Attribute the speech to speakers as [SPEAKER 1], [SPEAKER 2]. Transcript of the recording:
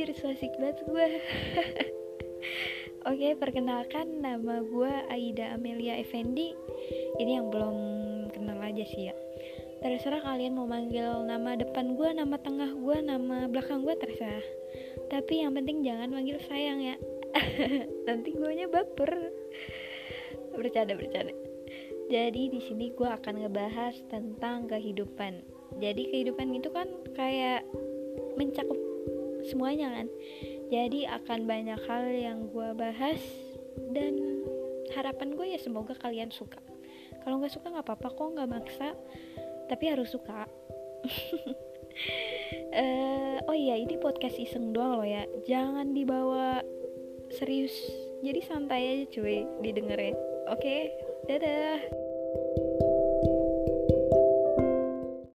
[SPEAKER 1] anjir so asik banget gue Oke, perkenalkan nama gue Aida Amelia Effendi. Ini yang belum kenal aja sih ya. Terserah kalian mau manggil nama depan gue, nama tengah gue, nama belakang gue terserah. Tapi yang penting jangan manggil sayang ya. Nanti gue nya baper. Bercanda bercanda. Jadi di sini gue akan ngebahas tentang kehidupan. Jadi kehidupan itu kan kayak mencakup semuanya kan? Jadi akan banyak hal yang gue bahas dan harapan gue ya semoga kalian suka. Kalau nggak suka nggak apa-apa kok nggak maksa tapi harus suka. Uh, oh iya ini podcast iseng doang loh ya. Jangan dibawa serius. Jadi santai aja cuy didengar ya oke okay? dadah